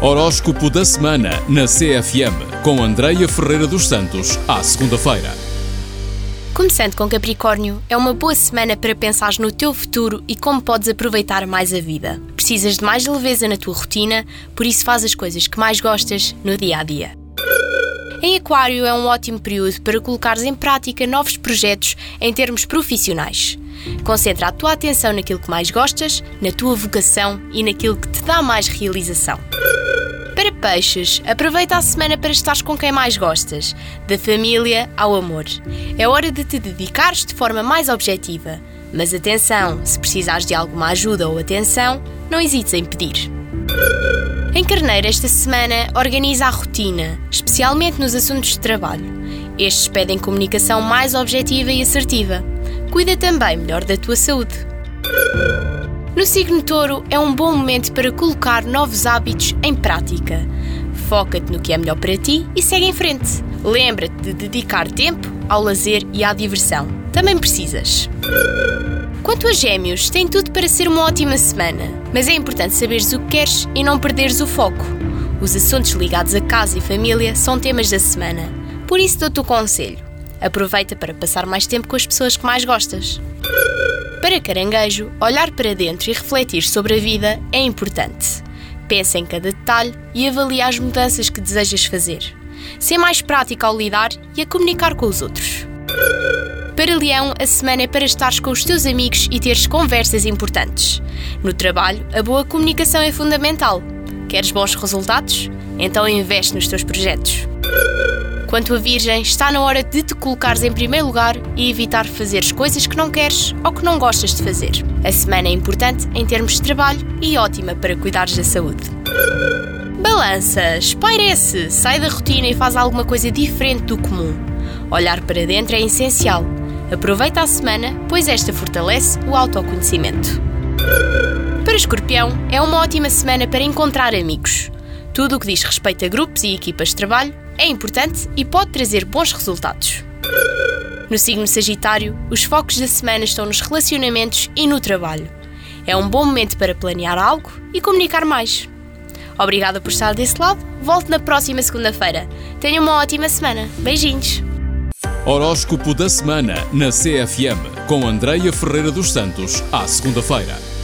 Horóscopo da semana na CFM com Andreia Ferreira dos Santos, à segunda-feira. Começando com Capricórnio, é uma boa semana para pensar no teu futuro e como podes aproveitar mais a vida. Precisas de mais leveza na tua rotina, por isso faz as coisas que mais gostas no dia a dia. Em Aquário é um ótimo período para colocares em prática novos projetos em termos profissionais. Concentra a tua atenção naquilo que mais gostas, na tua vocação e naquilo que te dá mais realização. Peixes, aproveita a semana para estares com quem mais gostas, da família ao amor. É hora de te dedicares de forma mais objetiva. Mas atenção, se precisares de alguma ajuda ou atenção, não hesites em pedir. Em Carneiro, esta semana, organiza a rotina, especialmente nos assuntos de trabalho. Estes pedem comunicação mais objetiva e assertiva. Cuida também melhor da tua saúde. No signo touro é um bom momento para colocar novos hábitos em prática. Foca-te no que é melhor para ti e segue em frente. Lembra-te de dedicar tempo ao lazer e à diversão. Também precisas. Quanto a gêmeos, tem tudo para ser uma ótima semana, mas é importante saberes o que queres e não perderes o foco. Os assuntos ligados a casa e família são temas da semana, por isso dou-te o conselho. Aproveita para passar mais tempo com as pessoas que mais gostas. Para caranguejo, olhar para dentro e refletir sobre a vida é importante. Pensa em cada detalhe e avalia as mudanças que desejas fazer. Ser mais prático ao lidar e a comunicar com os outros. Para Leão, a semana é para estares com os teus amigos e teres conversas importantes. No trabalho, a boa comunicação é fundamental. Queres bons resultados? Então investe nos teus projetos. Quanto a Virgem, está na hora de te colocares em primeiro lugar e evitar fazer coisas que não queres ou que não gostas de fazer. A semana é importante em termos de trabalho e ótima para cuidares da saúde. Balança, espairece, sai da rotina e faz alguma coisa diferente do comum. Olhar para dentro é essencial. Aproveita a semana, pois esta fortalece o autoconhecimento. Para Escorpião, é uma ótima semana para encontrar amigos. Tudo o que diz respeito a grupos e equipas de trabalho é importante e pode trazer bons resultados. No signo Sagitário, os focos da semana estão nos relacionamentos e no trabalho. É um bom momento para planear algo e comunicar mais. Obrigada por estar desse lado. Volte na próxima segunda-feira. Tenha uma ótima semana. Beijinhos. Horóscopo da semana na CFM com Andreia Ferreira dos Santos, à segunda-feira.